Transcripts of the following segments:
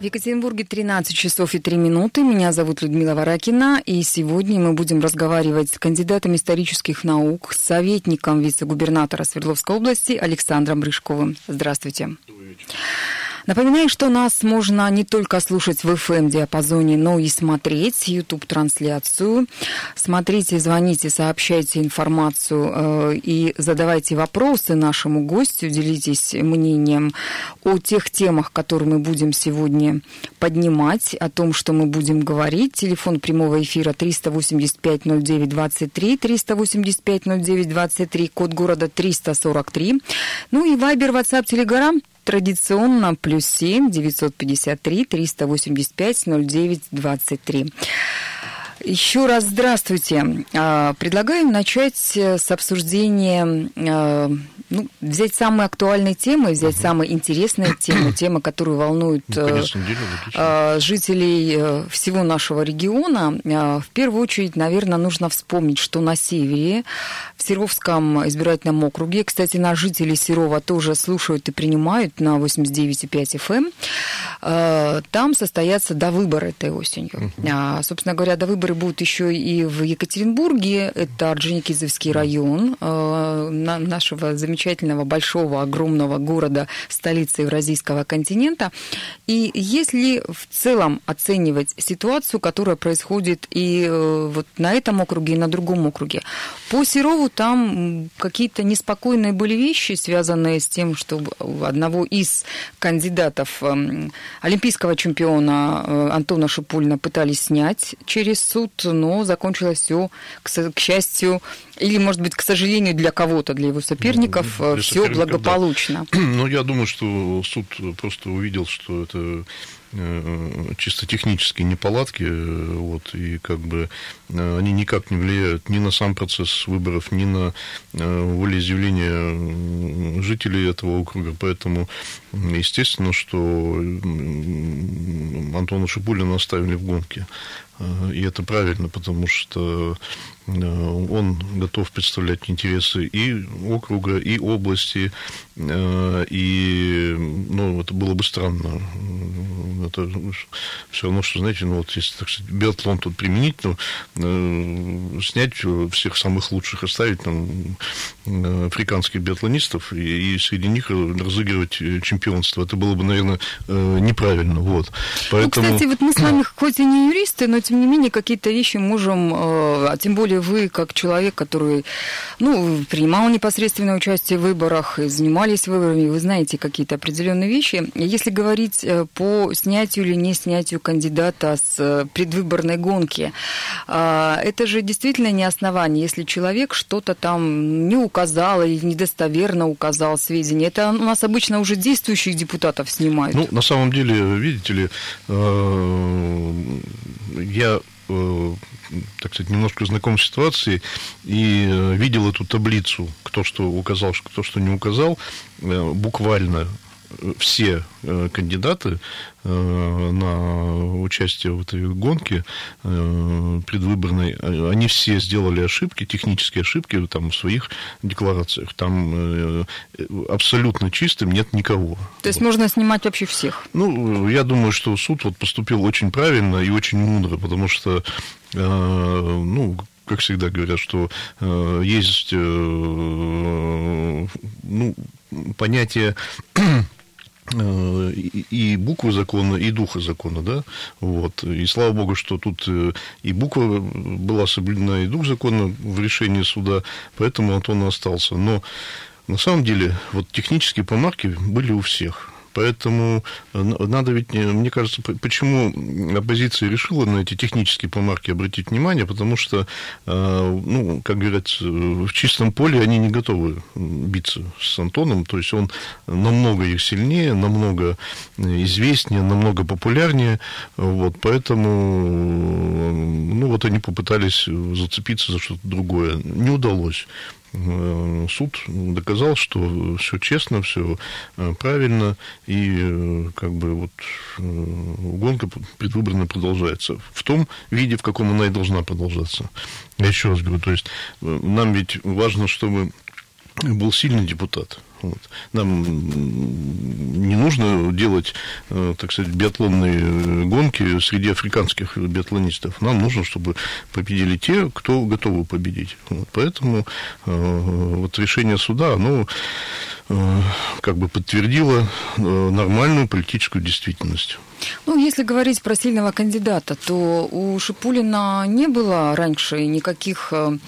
В Екатеринбурге 13 часов и 3 минуты. Меня зовут Людмила Варакина, и сегодня мы будем разговаривать с кандидатом исторических наук, советником вице-губернатора Свердловской области Александром Рыжковым. Здравствуйте. Добрый вечер. Напоминаю, что нас можно не только слушать в FM-диапазоне, но и смотреть YouTube-трансляцию. Смотрите, звоните, сообщайте информацию э, и задавайте вопросы нашему гостю, делитесь мнением о тех темах, которые мы будем сегодня поднимать, о том, что мы будем говорить. Телефон прямого эфира 385-09-23, 385-09-23, код города 343. Ну и Вайбер, WhatsApp, Telegram традиционно плюс 7 953 385 09 23. Еще раз здравствуйте. А, предлагаем начать с обсуждения а, ну, взять самые актуальные темы, взять uh-huh. самые интересные темы, темы, которые волнуют ну, конечно, э, жителей э, всего нашего региона. Э, в первую очередь, наверное, нужно вспомнить, что на севере, в Серовском избирательном округе, кстати, на жителей Серова тоже слушают и принимают на 89,5 FM, эм, там состоятся до выбора этой осенью. Uh-huh. Собственно говоря, до выборы будут еще и в Екатеринбурге, это Орджоникидзевский район нашего замечательного замечательного, большого, огромного города, столицы Евразийского континента. И если в целом оценивать ситуацию, которая происходит и э, вот на этом округе, и на другом округе, по Серову там какие-то неспокойные были вещи, связанные с тем, что одного из кандидатов эм, олимпийского чемпиона э, Антона Шипульна пытались снять через суд, но закончилось все, к счастью, или, может быть, к сожалению, для кого-то, для его соперников, ну, для все благополучно. Да. Ну, я думаю, что суд просто увидел, что это э, чисто технические неполадки, э, вот, и как бы э, они никак не влияют ни на сам процесс выборов, ни на волеизъявление жителей этого округа, поэтому естественно, что Антона Шипулина оставили в гонке. И это правильно, потому что Э, он готов представлять интересы и округа, и области, э, и, ну, это было бы странно. Это все равно, что, знаете, ну, вот если, так сказать, биатлон тут применить, ну, э, снять всех самых лучших, оставить там африканских биатлонистов и, и среди них разыгрывать чемпионство. Это было бы, наверное, неправильно. Вот. Поэтому... Ну, кстати, вот мы с вами хоть и не юристы, но, тем не менее, какие-то вещи можем, а тем более вы, как человек, который ну, принимал непосредственное участие в выборах, занимались выборами, вы знаете какие-то определенные вещи. Если говорить э, по снятию или не снятию кандидата с э, предвыборной гонки, это же действительно не основание, если человек что-то там не указал или недостоверно указал сведения. Это у нас обычно уже действующих депутатов снимают. Ну, на самом деле, видите ли, э, я так сказать, немножко знаком с ситуацией и э, видел эту таблицу, кто что указал, кто что не указал, э, буквально все э, кандидаты на участие в этой гонке предвыборной, они все сделали ошибки, технические ошибки там, в своих декларациях. Там абсолютно чистым нет никого. То есть вот. можно снимать вообще всех? Ну, я думаю, что суд вот поступил очень правильно и очень мудро, потому что Э, ну, как всегда говорят, что э, есть э, ну, понятие и буквы закона, и духа закона, да, вот, и слава богу, что тут и буква была соблюдена, и дух закона в решении суда, поэтому Антон остался, но на самом деле вот технические помарки были у всех, Поэтому э, надо ведь, э, мне кажется, почему оппозиция решила на эти технические помарки обратить внимание, потому что, э, ну, как говорят, в чистом поле они не готовы биться с Антоном, то есть он намного их сильнее, намного известнее, намного популярнее, вот, поэтому, ну, вот они попытались зацепиться за что-то другое. Не удалось. Э, суд доказал, что все честно, все э, правильно, и э, как бы вот гонка предвыборная продолжается в том виде, в каком она и должна продолжаться. Я еще раз говорю, то есть нам ведь важно, чтобы был сильный депутат, Вот. Нам не нужно делать, э, так сказать, биатлонные гонки среди африканских биатлонистов. Нам нужно, чтобы победили те, кто готовы победить. Вот. Поэтому вот решение суда, оно как бы подтвердило нормальную политическую действительность. Ну, если говорить про сильного кандидата, то у Шипулина не было раньше никаких э,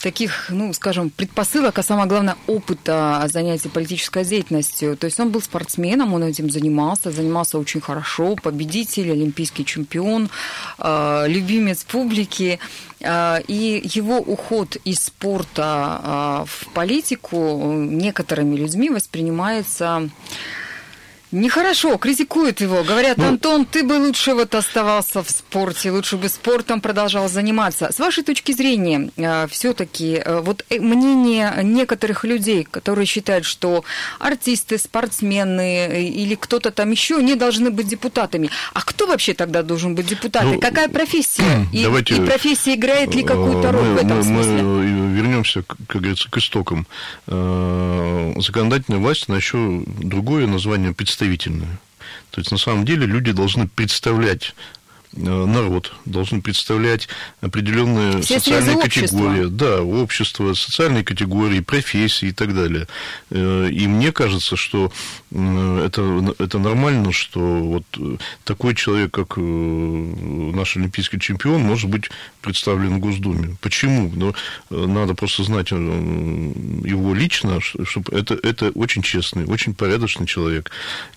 таких, ну, скажем, предпосылок, а самое главное, опыта занятия политической деятельностью. То есть он был спортсменом, он этим занимался, занимался очень хорошо, победитель, олимпийский чемпион, э, любимец публики. Э, и его уход из спорта в политику некоторыми людьми воспринимается Нехорошо, критикуют его. Говорят, ну, Антон, ты бы лучше вот оставался в спорте, лучше бы спортом продолжал заниматься. С вашей точки зрения, э, все-таки э, вот э, мнение некоторых людей, которые считают, что артисты, спортсмены или кто-то там еще не должны быть депутатами. А кто вообще тогда должен быть депутатом? Ну, Какая профессия? И, давайте, и профессия играет ли какую-то роль мы, в этом мы, смысле? Мы вернемся, как говорится, к истокам. Законодательная власть, она еще другое название представляет представительную. То есть, на самом деле, люди должны представлять народ, должны представлять определенные Все социальные категории, да, общество, социальные категории, профессии и так далее. Э, и мне кажется, что это, это нормально, что вот такой человек, как э, наш олимпийский чемпион, может быть представлен в Госдуме. Почему? Ну, надо просто знать его лично, чтобы это, это очень честный, очень порядочный человек.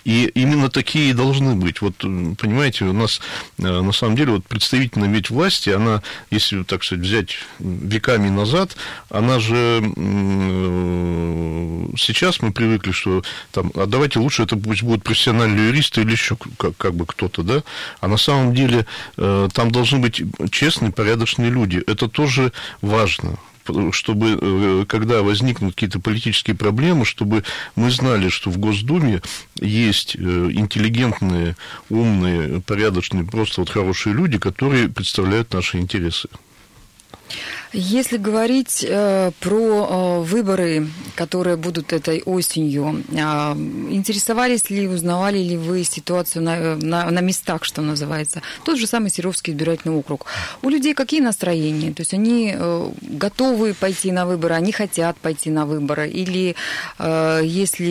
И именно такие должны быть. Вот, понимаете, у нас на самом деле вот представительная ведь власти, она, если, так сказать, взять веками назад, она же сейчас мы привыкли, что там, а давайте лучше это пусть будут профессиональные юристы или еще как, как бы кто-то, да, а на самом деле э, там должны быть честные, порядочные люди. Это тоже важно чтобы, э, когда возникнут какие-то политические проблемы, чтобы мы знали, что в Госдуме есть э, интеллигентные, умные, порядочные, просто вот хорошие люди, которые представляют наши интересы. Если говорить э, про э, выборы, которые будут этой осенью, э, интересовались ли, узнавали ли вы ситуацию на, на, на местах, что называется? Тот же самый Серовский избирательный округ. У людей какие настроения? То есть они э, готовы пойти на выборы, они хотят пойти на выборы? Или э, если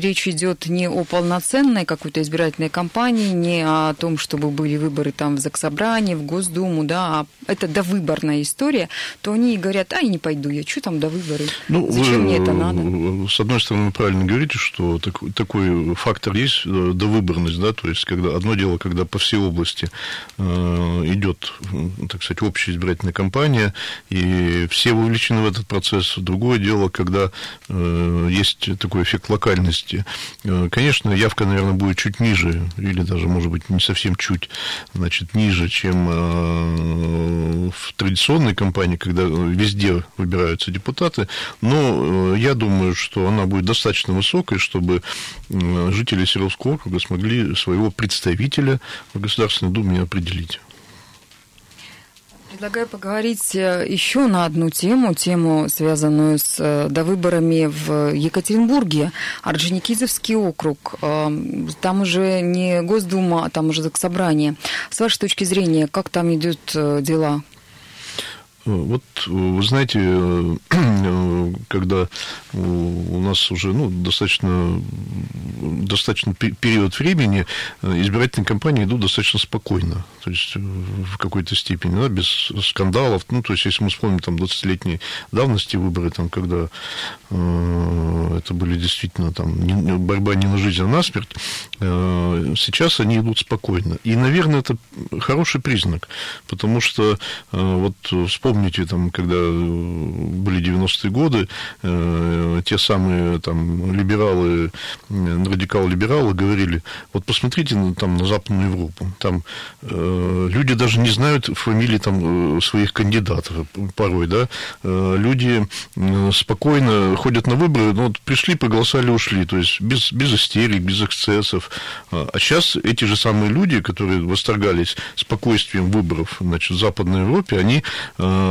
речь идет не о полноценной какой-то избирательной кампании, не о том, чтобы были выборы там в Заксобрание, в Госдуму, да, а это довыборная история, то они говорят, а, я не пойду, я что там до выборы? Ну, Зачем вы, мне это надо? С одной стороны, вы правильно говорите, что такой, такой фактор есть, э, довыборность, да, то есть когда одно дело, когда по всей области э, идет, так сказать, общая избирательная кампания, и все вовлечены в этот процесс. Другое дело, когда э, есть такой эффект локальности. Э, конечно, явка, наверное, будет чуть ниже, или даже, может быть, не совсем чуть, значит, ниже, чем э, в традиционной кампании, когда везде выбираются депутаты, но э, я думаю, что она будет достаточно высокой, чтобы э, жители Серовского округа смогли своего представителя в Государственной Думе определить. Предлагаю поговорить э, еще на одну тему, тему, связанную с довыборами в Екатеринбурге, Орджоникидзевский округ. Там уже не Госдума, а там уже собрание. С вашей точки зрения, как там идут дела? Вот, вы знаете, э, когда у нас уже ну, достаточно, достаточно период времени, э, избирательные кампании идут достаточно спокойно, то есть в какой-то степени, да, без скандалов. Ну, то есть, если мы вспомним там 20-летней давности выборы, там, когда э, это были действительно там борьба не на жизнь, а на смерть, э, сейчас они идут спокойно. И, наверное, это хороший признак, потому что э, вот вспомним помните, там, когда были 90-е годы, э, те самые там либералы, радикал-либералы говорили, вот посмотрите там, на Западную Европу, там э, люди даже не знают фамилии там, э, своих кандидатов порой, да, э, люди э, спокойно ходят на выборы, ну, вот пришли, проголосовали, ушли, то есть без, без истерик, без эксцессов. А сейчас эти же самые люди, которые восторгались спокойствием выборов значит, в Западной Европе, они э,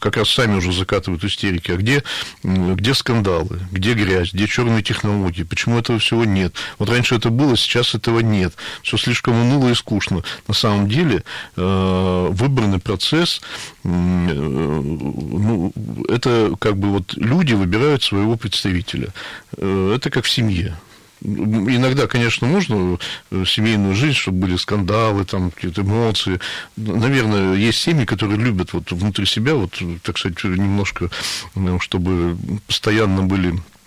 как раз сами уже закатывают истерики, а где, где скандалы, где грязь, где черные технологии, почему этого всего нет. Вот раньше это было, сейчас этого нет. Все слишком уныло и скучно. На самом деле выбранный процесс, ну, это как бы вот люди выбирают своего представителя. Это как в семье. Иногда, конечно, можно э, семейную жизнь, чтобы были скандалы, там какие-то эмоции. Наверное, есть семьи, которые любят вот внутри себя, вот, так сказать, немножко, э, чтобы постоянно были Э,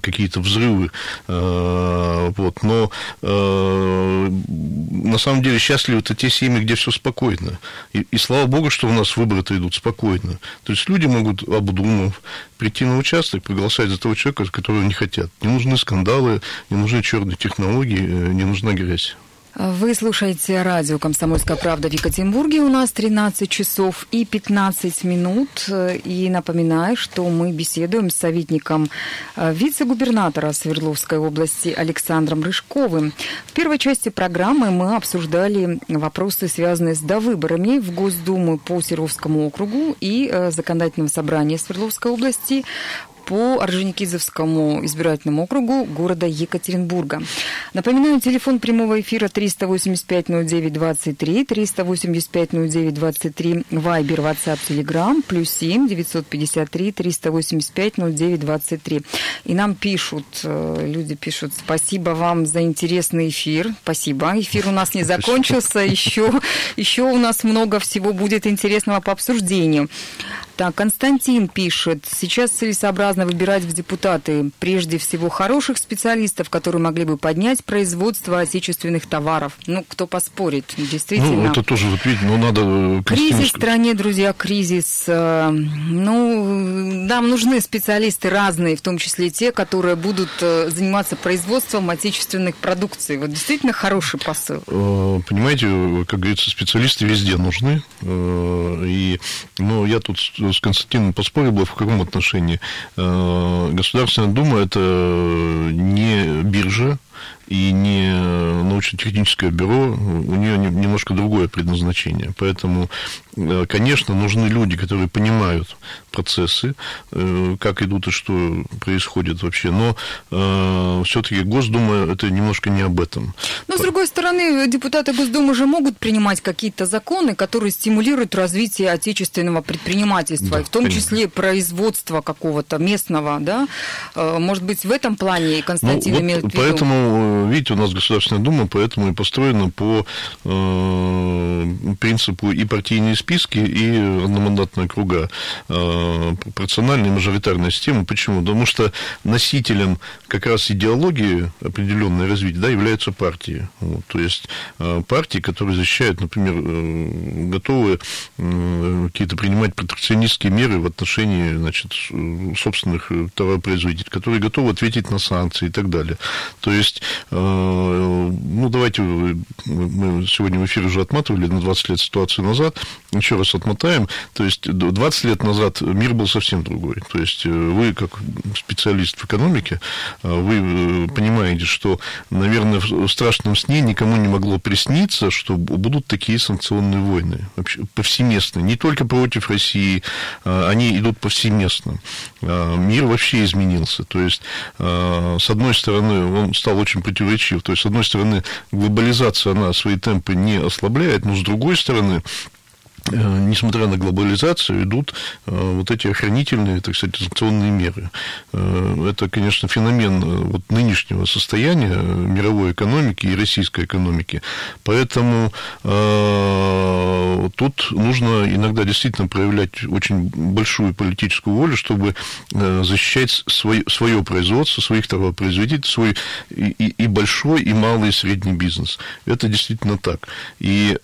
какие-то взрывы, э, вот, но э, на самом деле счастливы это те семьи, где все спокойно, и, и слава богу, что у нас выборы-то идут спокойно, то есть люди могут, обдумав, прийти на участок, проголосовать за того человека, которого не хотят, не нужны скандалы, не нужны черные технологии, не нужна грязь. Вы слушаете радио «Комсомольская правда» в Екатеринбурге. У нас 13 часов и 15 минут. И напоминаю, что мы беседуем с советником э, вице-губернатора Свердловской области Александром Рыжковым. В первой части программы мы обсуждали вопросы, связанные с довыборами в Госдуму по Серовскому округу и э, законодательного собрания Свердловской области по Орджоникидзевскому избирательному округу города Екатеринбурга. Напоминаю, телефон прямого эфира 385-09-23, 385-09-23, Вайбер, WhatsApp, Telegram, плюс 7 953 385-09-23. И нам пишут, э, люди пишут, спасибо вам за интересный эфир. Спасибо. Эфир у нас не закончился, еще, еще у нас много всего будет интересного по обсуждению. Так, Константин пишет, сейчас целесообразно выбирать в депутаты прежде всего хороших специалистов, которые могли бы поднять производство отечественных товаров. Ну, кто поспорит, действительно. Ну, это тоже, вот видите, ну, надо... Э, кризис в стране, друзья, кризис. Э, ну, нам нужны специалисты разные, в том числе те, которые будут э, заниматься производством отечественных продукций. Вот действительно хороший посыл. Понимаете, как говорится, специалисты везде нужны. И, ну, я тут с Константином поспорил бы в каком отношении. Э, Государственная Дума – это не биржа, и не научно-техническое бюро, у нее немножко другое предназначение. Поэтому, э, конечно, нужны люди, которые понимают процессы, э, как идут и что происходит вообще. Но э, все-таки Госдума это немножко не об этом. Но, с другой стороны, депутаты Госдумы же могут принимать какие-то законы, которые стимулируют развитие отечественного предпринимательства, да, и в том конечно. числе производства какого-то местного, да? Может быть, в этом плане Константин ну, вот имеет в виду? Поэтому видите, у нас Государственная Дума, поэтому и построена по э, принципу и партийные списки, и одномандатные круга. Э, пропорциональная мажоритарная система. Почему? Потому что носителем как раз идеологии определенной развития да, являются партии. Вот, то есть э, партии, которые защищают, например, готовы какие-то принимать протекционистские меры в отношении значит, собственных товаропроизводителей, которые готовы ответить на санкции и так далее. То есть ну, давайте, мы сегодня в эфире уже отматывали на 20 лет ситуацию назад, еще раз отмотаем. То есть 20 лет назад мир был совсем другой. То есть э, вы, как специалист в экономике, э, вы понимаете, что, наверное, в страшном сне никому не могло присниться, что будут такие санкционные войны, вообще повсеместные, не только против России, они идут повсеместно. Мир вообще изменился. То есть, с одной стороны, он стал очень противоречив. То есть, с одной стороны, глобализация, она свои темпы не ослабляет, но с другой стороны, несмотря на глобализацию, идут э, вот эти охранительные, так сказать, санкционные меры. Э, это, конечно, феномен вот нынешнего состояния мировой экономики и российской экономики. Поэтому тут нужно иногда действительно проявлять очень большую политическую волю, чтобы защищать свое, свое производство, своих товаропроизводителей, свой и, и большой, и малый, и средний бизнес. Это действительно так. И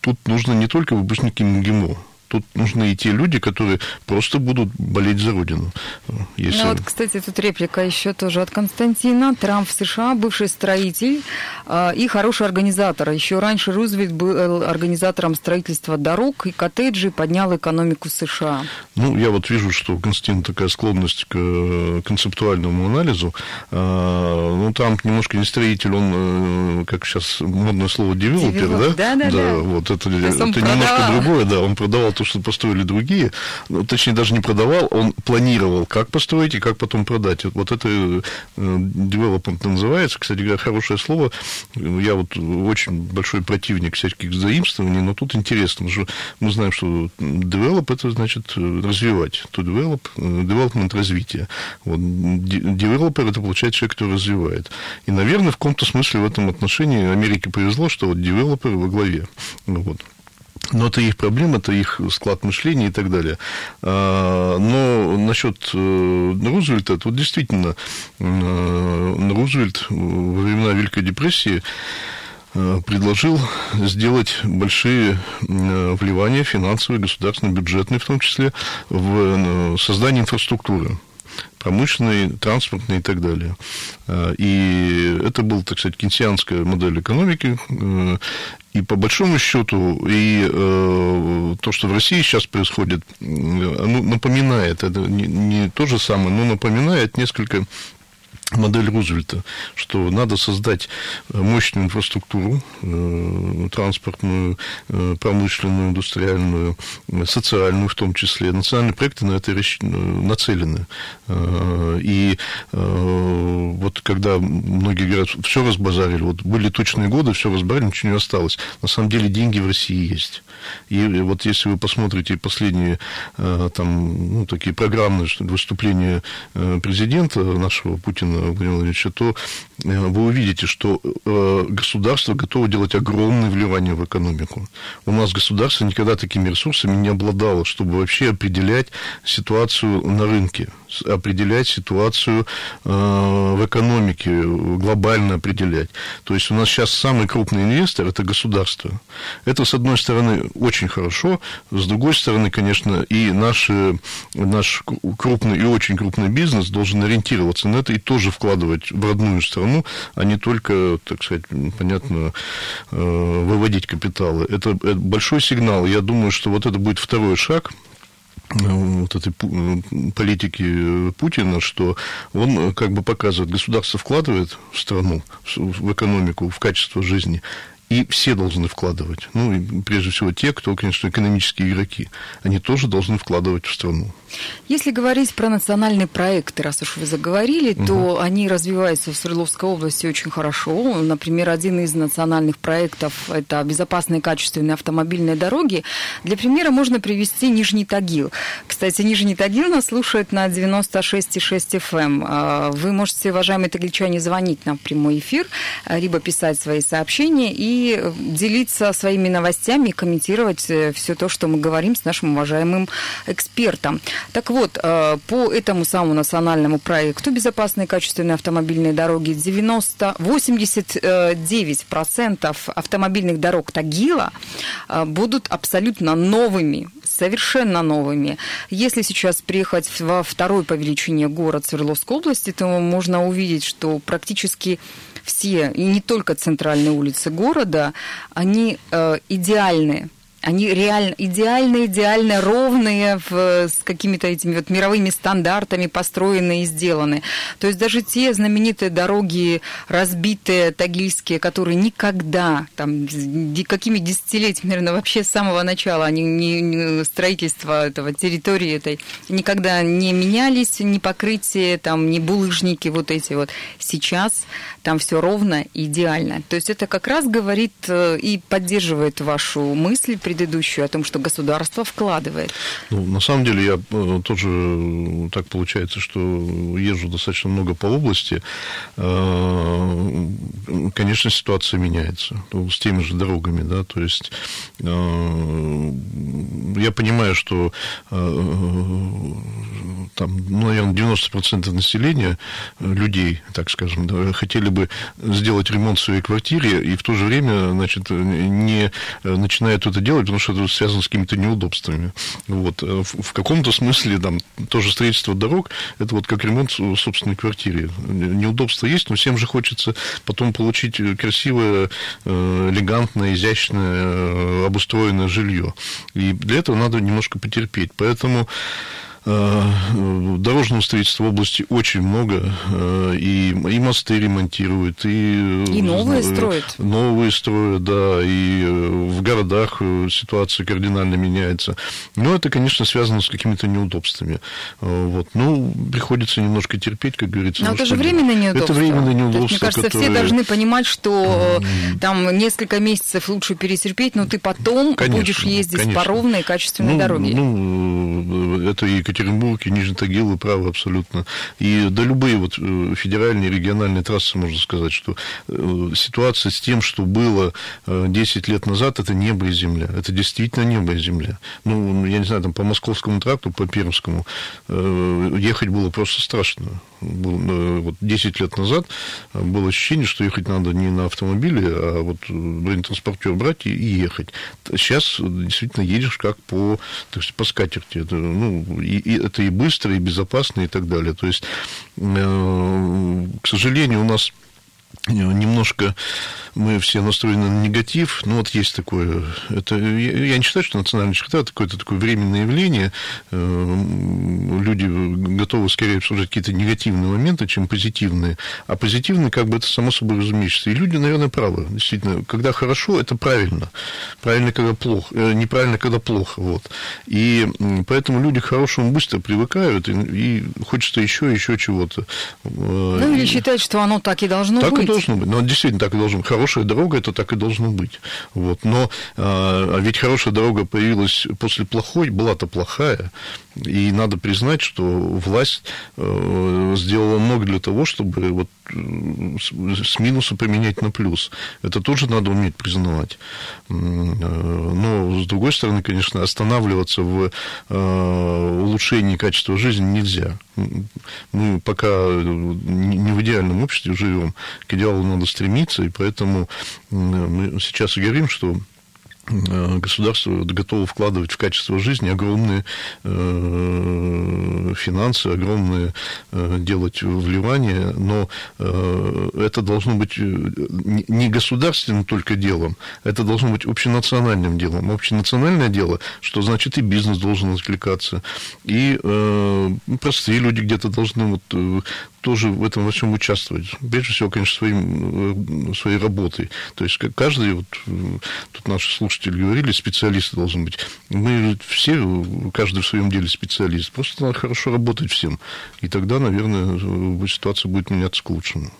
тут нужно не только выпускники МГИМО, Тут нужны и те люди, которые просто будут болеть за Родину. Если... Ну вот, кстати, тут реплика еще тоже от Константина. Трамп в США, бывший строитель э, и хороший организатор. Еще раньше Рузвельт был организатором строительства дорог и коттеджей, поднял экономику США. Ну, я вот вижу, что у Константина такая склонность к э, концептуальному анализу. Э, ну, Трамп немножко не строитель, он, э, как сейчас модное слово, девелопер, да? Да, да, да. Вот это, это немножко другое, да. Он продавал то, что построили другие. Ну, точнее, даже не продавал, он планировал, как построить и как потом продать. Вот это development называется. Кстати говоря, хорошее слово. Я вот очень большой противник всяких заимствований, но тут интересно, что мы знаем, что develop это значит развивать. To develop, development развитие. Вот. Developer это получается человек, который развивает. И, наверное, в каком-то смысле в этом отношении Америке повезло, что вот девелоперы во главе. Вот. Но это их проблема, это их склад мышления и так далее. А, но насчет э, Рузвельта, это вот действительно э, Рузвельт во времена Великой депрессии э, предложил сделать большие вливания финансовые, государственные, бюджетные в том числе, в создание инфраструктуры промышленной, транспортной и так далее. А, и это была, так сказать, кенсианская модель экономики. Э, и по большому счету, и э, то, что в России сейчас происходит, ну, напоминает, это не, не то же самое, но напоминает несколько модель Рузвельта, что надо создать мощную инфраструктуру, э, транспортную, э, промышленную, индустриальную, социальную в том числе. Национальные проекты на это нацелены. Э, и вот когда многие говорят, все разбазарили, вот были точные годы, все разбазарили, ничего не осталось. На самом деле деньги в России есть. И вот если вы посмотрите последние там, ну, такие программные выступления президента нашего Путина Владимира Владимировича, то э, вы увидите, что э, государство готово делать огромные вливания в экономику. У нас государство никогда такими ресурсами не обладало, чтобы вообще определять ситуацию на рынке определять ситуацию э, в экономике, глобально определять. То есть у нас сейчас самый крупный инвестор – это государство. Это, с одной стороны, очень хорошо, с другой стороны, конечно, и наш, наш крупный и очень крупный бизнес должен ориентироваться на это и тоже вкладывать в родную страну, а не только, так сказать, понятно, э, выводить капиталы. Это, это большой сигнал. Я думаю, что вот это будет второй шаг – вот этой политики Путина, что он как бы показывает, государство вкладывает в страну, в экономику, в качество жизни, и все должны вкладывать. Ну, и прежде всего те, кто, конечно, экономические игроки. Они тоже должны вкладывать в страну. Если говорить про национальные проекты, раз уж вы заговорили, угу. то они развиваются в Свердловской области очень хорошо. Например, один из национальных проектов – это безопасные качественные автомобильные дороги. Для примера можно привести Нижний Тагил. Кстати, Нижний Тагил нас слушает на 96,6 FM. Эм. А, вы можете, уважаемые тагличане, звонить нам в прямой эфир, либо писать свои сообщения и делиться своими новостями и комментировать э, все то, что мы говорим с нашим уважаемым экспертом. Так вот, э, по этому самому национальному проекту «Безопасные качественные автомобильные дороги» 90, 89% автомобильных дорог Тагила э, будут абсолютно новыми, совершенно новыми. Если сейчас приехать во второй по величине город Свердловской области, то можно увидеть, что практически все, и не только центральные улицы города, они э, идеальны они реально идеально, идеально ровные, в, с какими-то этими вот мировыми стандартами построены и сделаны. То есть даже те знаменитые дороги, разбитые тагильские, которые никогда, там, какими десятилетиями, наверное, вообще с самого начала, они, не, строительство этого территории этой никогда не менялись, ни покрытие, там, ни булыжники вот эти вот. Сейчас там все ровно, идеально. То есть это как раз говорит э, и поддерживает вашу мысль предыдущую о том, что государство вкладывает. Ну, на самом деле я э, тоже э, так получается, что езжу достаточно много по области. Конечно, ситуация меняется ну, с теми же дорогами, да, то есть я понимаю, что там, ну, наверное, 90% населения людей, так скажем, хотели бы сделать ремонт в своей квартире и в то же время, значит, не начинают это делать, потому что это связано с какими-то неудобствами. Вот. В каком-то смысле там тоже строительство дорог, это вот как ремонт в собственной квартире. Неудобства есть, но всем же хочется потом получить красивое, элегантное, изящное, обустроенное жилье. И для этого надо немножко потерпеть. Поэтому Э, дорожного строительства в области очень много, э, и, и мосты ремонтируют, и... И новые строят. Новые строят, да, и э, в городах ситуация кардинально меняется. Но это, конечно, связано с какими-то неудобствами. Вот. Ну, приходится немножко терпеть, как говорится. Но ну, это же временное неудобство. Это временное неудобство, есть, Мне кажется, которые... все должны понимать, что mm-hmm. там несколько месяцев лучше перетерпеть, но ты потом конечно, будешь ездить конечно. по ровной качественной ну, дороге. Ну, это и Екатеринбург, и Нижний Тагил, вы правы абсолютно. И да любые вот э, федеральные, региональные трассы, можно сказать, что э, ситуация с тем, что было 10 э, лет назад, это небо и земля. Это действительно небо и земля. Ну, я не знаю, там по Московскому тракту, по Пермскому ехать было просто страшно. Вот 10 лет назад было ощущение, что ехать надо не на автомобиле, а вот бронетранспортер брать и ехать. Сейчас действительно едешь как по, так сказать, по скатерти. Это, ну, и, и это и быстро, и безопасно, и так далее. То есть, э, к сожалению, у нас немножко мы все настроены на негатив. Ну, вот есть такое... Это, я, не считаю, что национальный черта это какое-то такое временное явление. Э, люди готовы скорее обсуждать какие-то негативные моменты, чем позитивные. А позитивные, как бы, это само собой разумеется. И люди, наверное, правы. Действительно, когда хорошо, это правильно. Правильно, когда плохо. Э, неправильно, когда плохо. Вот. И поэтому люди к хорошему быстро привыкают, и, и хочется еще, еще чего-то. Э, ну, или считать, что оно так и должно так быть. И должно быть. Но действительно так и должно быть хорошая дорога, это так и должно быть. Вот. Но а, а ведь хорошая дорога появилась после плохой, была-то плохая. И надо признать, что власть э, сделала много для того, чтобы вот э, с минуса поменять на плюс. Это тоже надо уметь признавать. Э, но, с другой стороны, конечно, останавливаться в улучшении качества жизни нельзя. Мы пока не в идеальном обществе живем, к идеалу надо стремиться, и поэтому мы сейчас и говорим, что Э, государство готово вкладывать в качество жизни огромные э, финансы, огромные э, делать вливания, но это должно быть не государственным только делом, это должно быть общенациональным делом. Общенациональное дело, что значит и бизнес должен откликаться, и простые люди где-то должны вот тоже в этом во всем участвовать. Прежде всего, конечно, своим, своей работой. То есть каждый, вот тут наши слушатели говорили, специалисты должны быть. Мы все, каждый в своем деле специалист. Просто надо хорошо работать всем. И тогда, наверное, ситуация будет меняться к лучшему.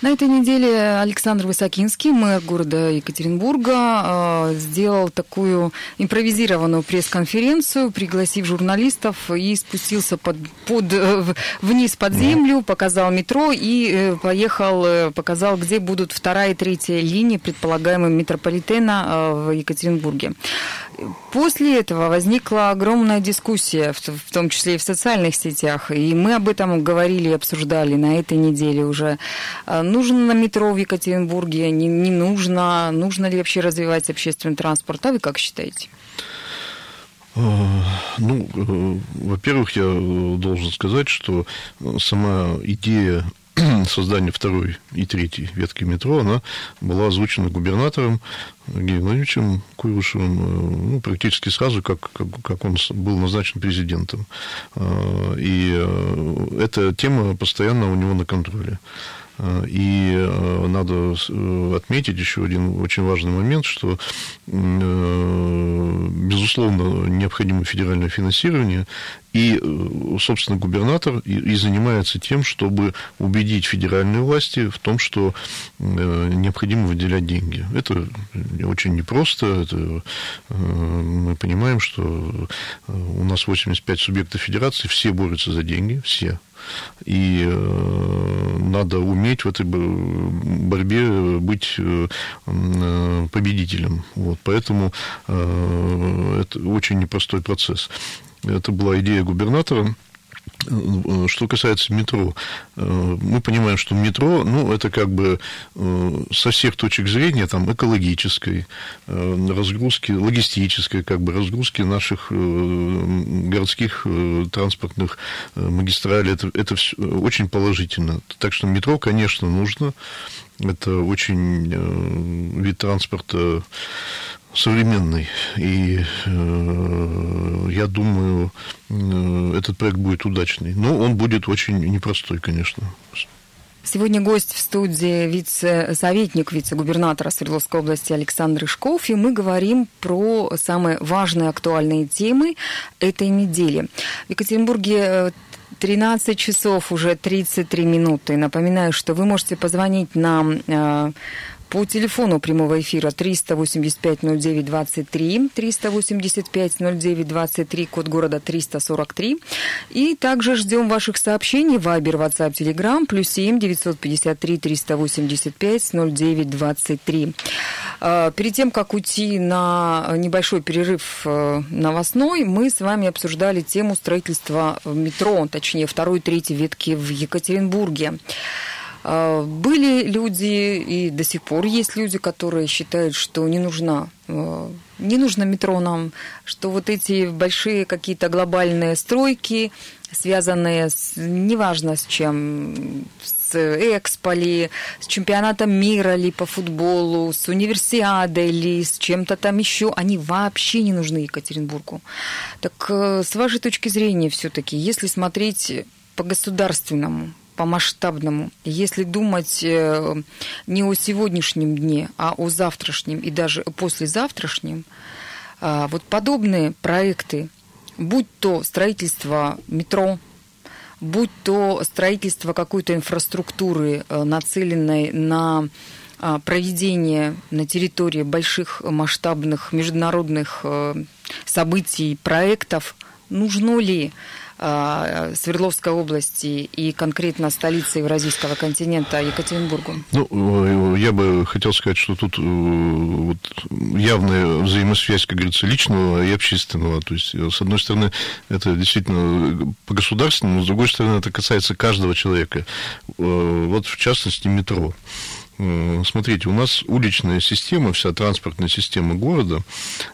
На этой неделе Александр Высокинский, мэр города Екатеринбурга, а, сделал такую импровизированную пресс-конференцию, пригласив журналистов и спустился под, под, э, вниз под землю, показал метро и э, поехал, э, показал, где будут вторая и третья линии предполагаемого метрополитена в Екатеринбурге. После этого возникла огромная дискуссия, в том числе и в социальных сетях, и мы об этом говорили и обсуждали на этой неделе уже. Нужно метро в Екатеринбурге, не, не нужно, нужно ли вообще развивать общественный транспорт, а вы как считаете? А, ну, э, во-первых, я должен сказать, что сама идея создания второй и третьей ветки метро, она была озвучена губернатором Евгением Владимировичем Куйвышевым э, ну, практически сразу, как, как, как он был назначен президентом. И э, эта тема постоянно у него на контроле. И э, надо отметить еще один очень важный момент, что, безусловно, необходимо федеральное финансирование, и, э, собственно, губернатор и, занимается тем, чтобы убедить федеральные власти в том, что э, необходимо выделять деньги. Это очень непросто. Это, э, мы понимаем, что у нас 85 субъектов федерации, все борются за деньги, все. И надо уметь в этой борьбе быть победителем. Вот, поэтому это очень непростой процесс. Это была идея губернатора Э, что касается метро, э, мы понимаем, что метро, ну, это как бы э, со всех точек зрения, там, экологической, разгрузки, логистической, как бы, разгрузки наших городских транспортных магистралей, это, это все очень положительно. Так что метро, конечно, нужно. Это очень вид транспорта современный. И э, я думаю, э, этот проект будет удачный. Но он будет очень непростой, конечно. Сегодня гость в студии вице-советник вице-губернатора Свердловской области Александр Ишков, и мы говорим про самые важные актуальные темы этой недели. В Екатеринбурге 13 э, часов уже 33 минуты. Напоминаю, что вы можете позвонить нам э, по телефону прямого эфира 385-09-23, 385-09-23, код города 343. И также ждем ваших сообщений в Viber, WhatsApp, Telegram, плюс 7 953 385 09 23. Перед тем, как уйти на небольшой перерыв э, новостной, мы с вами обсуждали тему строительства метро, точнее, второй и третьей ветки в Екатеринбурге. А, были люди, и до сих пор есть люди, которые считают, что не нужна а, не нужно метро нам, что вот эти большие какие-то глобальные стройки, связанные с, неважно с чем, с Экспо ли, с чемпионатом мира ли по футболу, с универсиадой ли, с чем-то там еще, они вообще не нужны Екатеринбургу. Так э, с вашей точки зрения все-таки, если смотреть по государственному, по масштабному. Если думать э, не о сегодняшнем дне, а о завтрашнем и даже послезавтрашнем, а, вот подобные проекты, будь то строительство метро, будь то строительство какой-то инфраструктуры, э, нацеленной на а, проведение на территории больших масштабных международных э, событий, проектов, нужно ли Э, Свердловской области и конкретно столицы Евразийского континента Екатеринбургу? Ну, э, я бы хотел сказать, что тут э, вот, явная взаимосвязь, как говорится, личного и общественного. То есть, с одной стороны, это действительно по государственному, с другой стороны, это касается каждого человека. Вот, в частности, метро. Смотрите, у нас уличная система, вся транспортная система города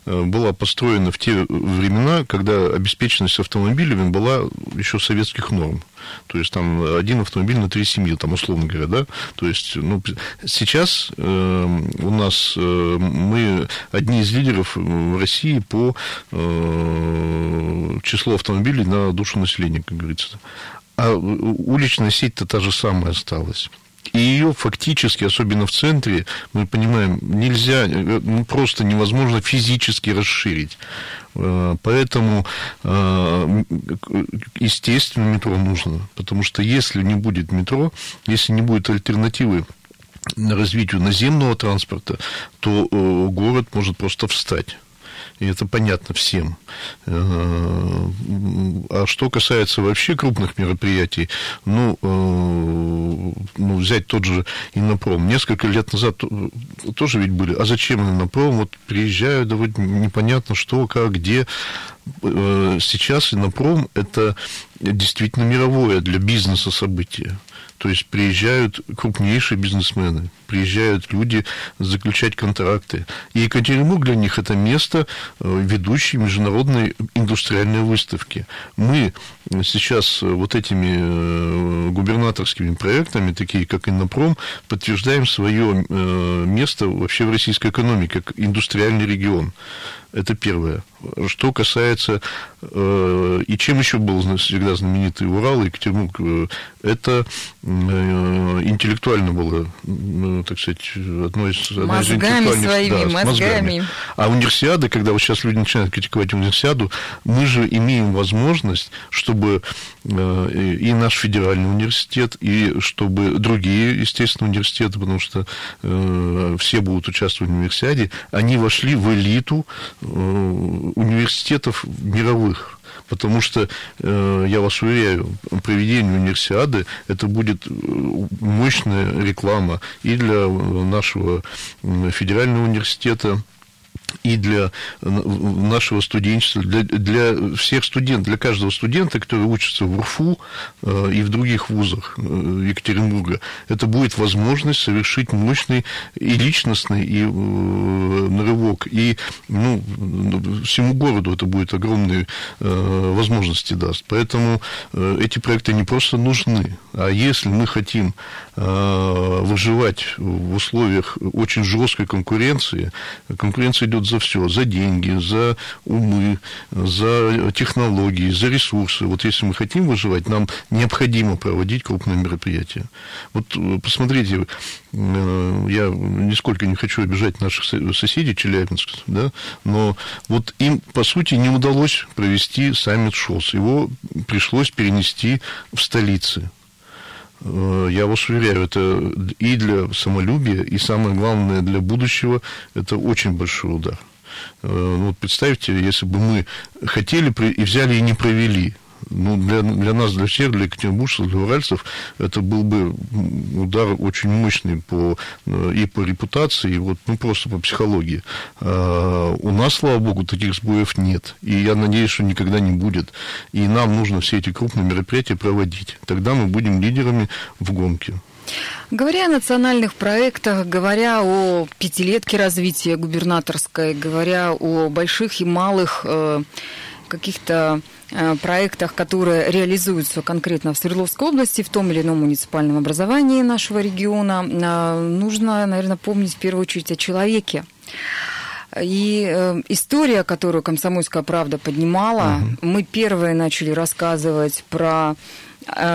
э, была построена в те времена, когда обеспеченность автомобилями была еще советских норм. То есть там один автомобиль на три семьи, там условно говоря, да. То есть, ну, сейчас э, у нас э, мы одни из лидеров в России по э, числу автомобилей на душу населения, как говорится. А уличная сеть-то та же самая осталась. И ее фактически, особенно в центре, мы понимаем, нельзя, ну, просто невозможно физически расширить. Э, поэтому, э, естественно, метро нужно. Потому что если не будет метро, если не будет альтернативы развитию наземного транспорта, то э, город может просто встать и это понятно всем. Э, а что касается вообще крупных мероприятий, ну, э, ну взять тот же Иннопром. Несколько лет назад тоже ведь были, а зачем Иннопром? Вот приезжают, да вот непонятно что, как, где. Э, сейчас Иннопром – это действительно мировое для бизнеса событие. То есть приезжают крупнейшие бизнесмены, приезжают люди заключать контракты. И Екатеринбург для них это место э, ведущей международной индустриальной выставки. Мы сейчас вот этими э, губернаторскими проектами, такие как Иннопром, подтверждаем свое э, место вообще в российской экономике, как индустриальный регион. Это первое. Что касается... Э, и чем еще был всегда знаменитый Урал и Екатеринбург? Э, это э, интеллектуально было, ну, так сказать, одно из... Мозгами из своими, да, мозгами. мозгами. А универсиада, когда вот сейчас люди начинают критиковать универсиаду, мы же имеем возможность, чтобы и наш федеральный университет, и чтобы другие, естественно, университеты, потому что все будут участвовать в универсиаде, они вошли в элиту Э, университетов мировых. Потому что, э, я вас уверяю, проведение универсиады это будет э, мощная реклама и для нашего федерального университета, и для нашего студенчества, для, для всех студентов, для каждого студента, который учится в УРФУ э, и в других вузах э, Екатеринбурга, это будет возможность совершить мощный и личностный и, э, нарывок. И ну, всему городу это будет огромные возможности даст. Поэтому эти проекты не просто нужны, а если мы хотим выживать в условиях очень жесткой конкуренции, конкуренция идет за все, за деньги, за умы, за технологии, за ресурсы. Вот если мы хотим выживать, нам необходимо проводить крупные мероприятия. Вот э, посмотрите, э, я нисколько не хочу обижать наших соседей Челябинск, да, но вот им, по сути, не удалось провести саммит ШОС. Его пришлось перенести в столице. Э, я вас уверяю, это и для самолюбия, и самое главное для будущего, это очень большой удар. Э, ну, вот представьте, если бы мы хотели и взяли и не провели ну, для, для нас, для всех, для екатеринбуржцев, для уральцев, это был бы удар очень мощный по, э, и по репутации, и вот, ну, просто по психологии. А у нас, слава богу, таких сбоев нет. И я надеюсь, что никогда не будет. И нам нужно все эти крупные мероприятия проводить. Тогда мы будем лидерами в гонке. Говоря о национальных проектах, говоря о пятилетке развития губернаторской, говоря о больших и малых э, каких-то Э, проектах, которые реализуются конкретно в Свердловской области, в том или ином муниципальном образовании нашего региона, нужно, наверное, помнить в первую очередь о человеке. И э, история, которую «Комсомольская правда» поднимала, угу. мы первые начали рассказывать про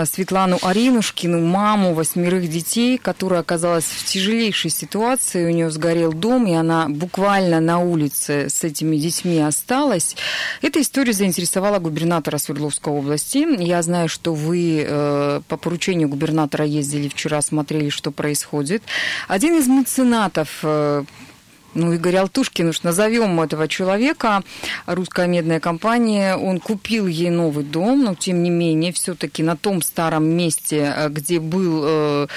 Светлану Аринушкину, маму восьмерых детей, которая оказалась в тяжелейшей ситуации. У нее сгорел дом, и она буквально на улице с этими детьми осталась. Эта история заинтересовала губернатора Свердловской области. Я знаю, что вы э, по поручению губернатора ездили вчера, смотрели, что происходит. Один из меценатов э, ну, Игорь Алтушкин, уж назовем этого человека, русская медная компания, он купил ей новый дом, но тем не менее, все-таки на том старом месте, э, где был э,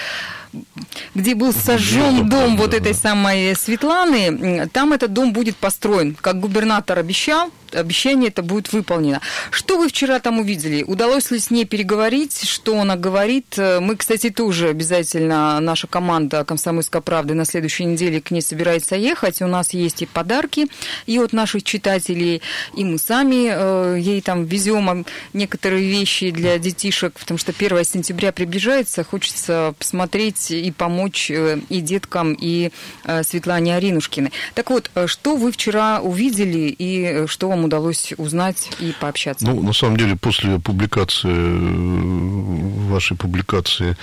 где был сожжен дом вот этой самой Светланы, там этот дом будет построен, как губернатор обещал, обещание это будет выполнено. Что вы вчера там увидели? Удалось ли с ней переговорить? Что она говорит? Мы, кстати, тоже обязательно, наша команда «Комсомольской правды» на следующей неделе к ней собирается ехать. У нас есть и подарки и от наших читателей, и мы сами э, ей там везем некоторые вещи для детишек, потому что 1 сентября приближается, хочется посмотреть и помочь э, и деткам, и э, Светлане Аринушкиной. Так вот, что вы вчера увидели и что вам удалось узнать и пообщаться? Ну, на самом деле, после публикации, э, вашей публикации,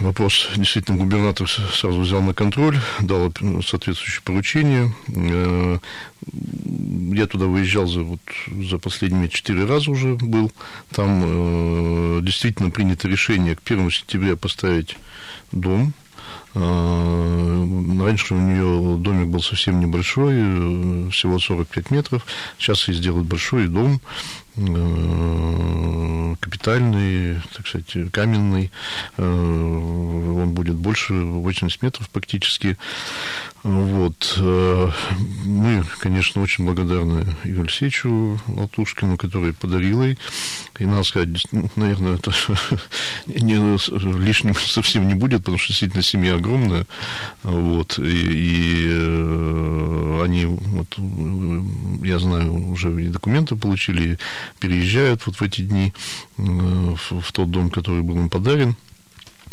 Вопрос действительно губернатор сразу взял на контроль, дал соответствующее поручение. Э, я туда выезжал за, вот, за последние четыре раза уже был. Там э, действительно принято решение к 1 сентября поставить дом раньше у нее домик был совсем небольшой, э, всего 45 метров. Сейчас ей сделают большой дом, э, капитальный, так сказать, каменный. Он будет больше 80 метров практически. Вот. Мы, конечно, очень благодарны Игорю Алексеевичу Алтушкину, который подарил ей. И надо сказать, наверное, это не, лишним совсем не будет, потому что действительно семья огромная. Вот. И, и э, они, вот, я знаю, уже документы получили, переезжают вот в эти дни э, в, в тот дом, который был им подарен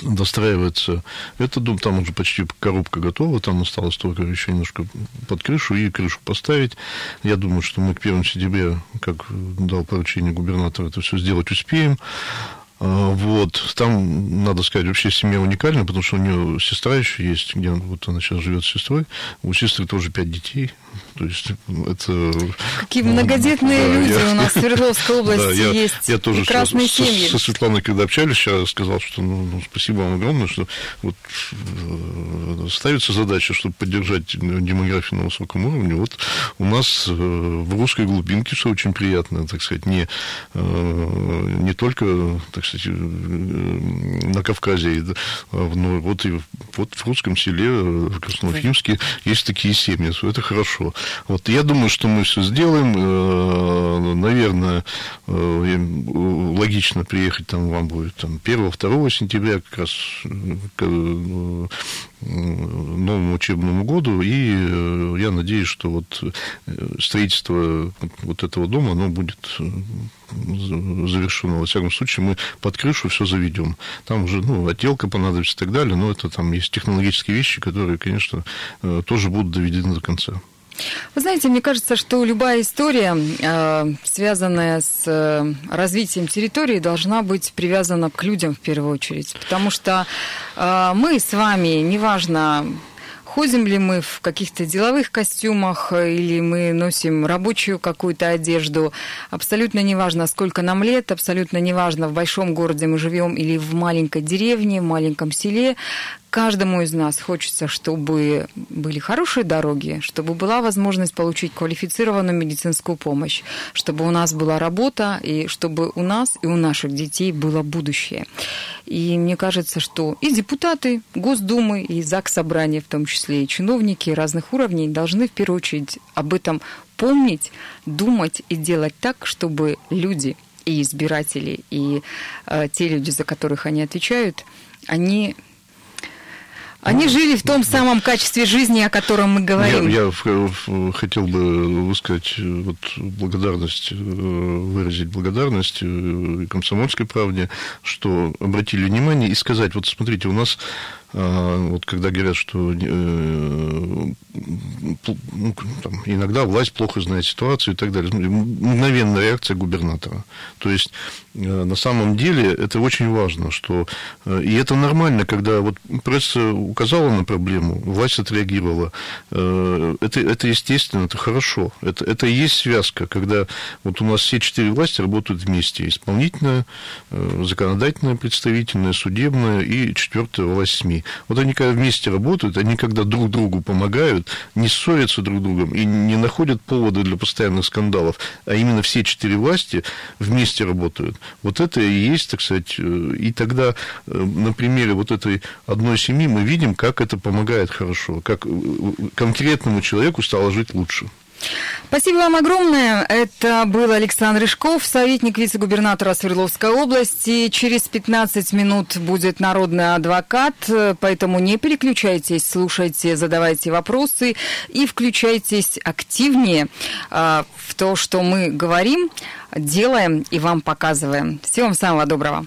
достраивается этот дом, там уже почти коробка готова, там осталось только еще немножко под крышу и крышу поставить. Я думаю, что мы к 1 сентября, как дал поручение губернатора, это все сделать успеем. А, вот, там, надо сказать, вообще семья уникальна, потому что у нее сестра еще есть, где вот она сейчас живет с сестрой. У сестры тоже пять детей. То есть это... Какие многодетные да, люди я, у нас в Свердловской области да, я, есть. Я тоже прекрасные со, семьи. Со, со Светланой, когда общались, я сказал, что ну, ну, спасибо вам огромное, что вот э, ставится задача, чтобы поддержать демографию на высоком уровне. Вот у нас э, в русской глубинке, что очень приятно, так сказать, не, э, не только, так сказать, кстати, на Кавказе, но вот и вот в русском селе, в Красноуфимске, есть такие семьи, это хорошо. Вот я думаю, что мы все сделаем, наверное, логично приехать там вам будет там 1-2 сентября, как раз к новому учебному году, и я надеюсь, что вот строительство вот этого дома, оно будет завершено. Во всяком случае, мы под крышу все заведем. Там уже ну, отделка понадобится и так далее, но это там есть технологические вещи, которые, конечно, э, тоже будут доведены до конца. Вы знаете, мне кажется, что любая история, э, связанная с э, развитием территории, должна быть привязана к людям в первую очередь. Потому что мы с вами, неважно, ходим ли мы в каких-то деловых костюмах э, или мы носим рабочую какую-то одежду. Абсолютно неважно, сколько нам лет, абсолютно неважно, в большом городе мы живем или в маленькой деревне, в маленьком селе. Каждому из нас хочется, чтобы были хорошие дороги, чтобы была возможность получить квалифицированную медицинскую помощь, чтобы у нас была работа, и чтобы у нас и у наших детей было будущее. И мне кажется, что и депутаты Госдумы, и ЗАГС Собрания, в том числе и чиновники разных уровней, должны в первую очередь об этом помнить, думать и делать так, чтобы люди и избиратели, и э, те люди, за которых они отвечают, они они жили в том самом качестве жизни, о котором мы говорим. Я, я хотел бы высказать вот, благодарность, э, выразить благодарность э, комсомольской правде, что обратили внимание и сказать, вот смотрите, у нас а, вот когда говорят, что э, там, иногда власть плохо знает ситуацию и так далее, мгновенная реакция губернатора. То есть э, на самом деле это очень важно, что э, и это нормально, когда вот пресса указала на проблему, власть отреагировала. Это, это естественно, это хорошо. Это, это и есть связка, когда вот у нас все четыре власти работают вместе. Исполнительная, законодательная, представительная, судебная и четвертая власть СМИ. Вот они когда вместе работают, они когда друг другу помогают, не ссорятся друг с другом и не находят поводы для постоянных скандалов, а именно все четыре власти вместе работают. Вот это и есть, так сказать, э, и тогда э, на примере вот этой одной семьи мы видим, как это помогает хорошо, как э, конкретному человеку стало жить лучше. Спасибо вам огромное. Это был Александр Рыжков, советник вице-губернатора Свердловской области. Через 15 минут будет народный адвокат, поэтому не переключайтесь, слушайте, задавайте вопросы и включайтесь активнее а, в то, что мы говорим, делаем и вам показываем. Всего вам самого доброго.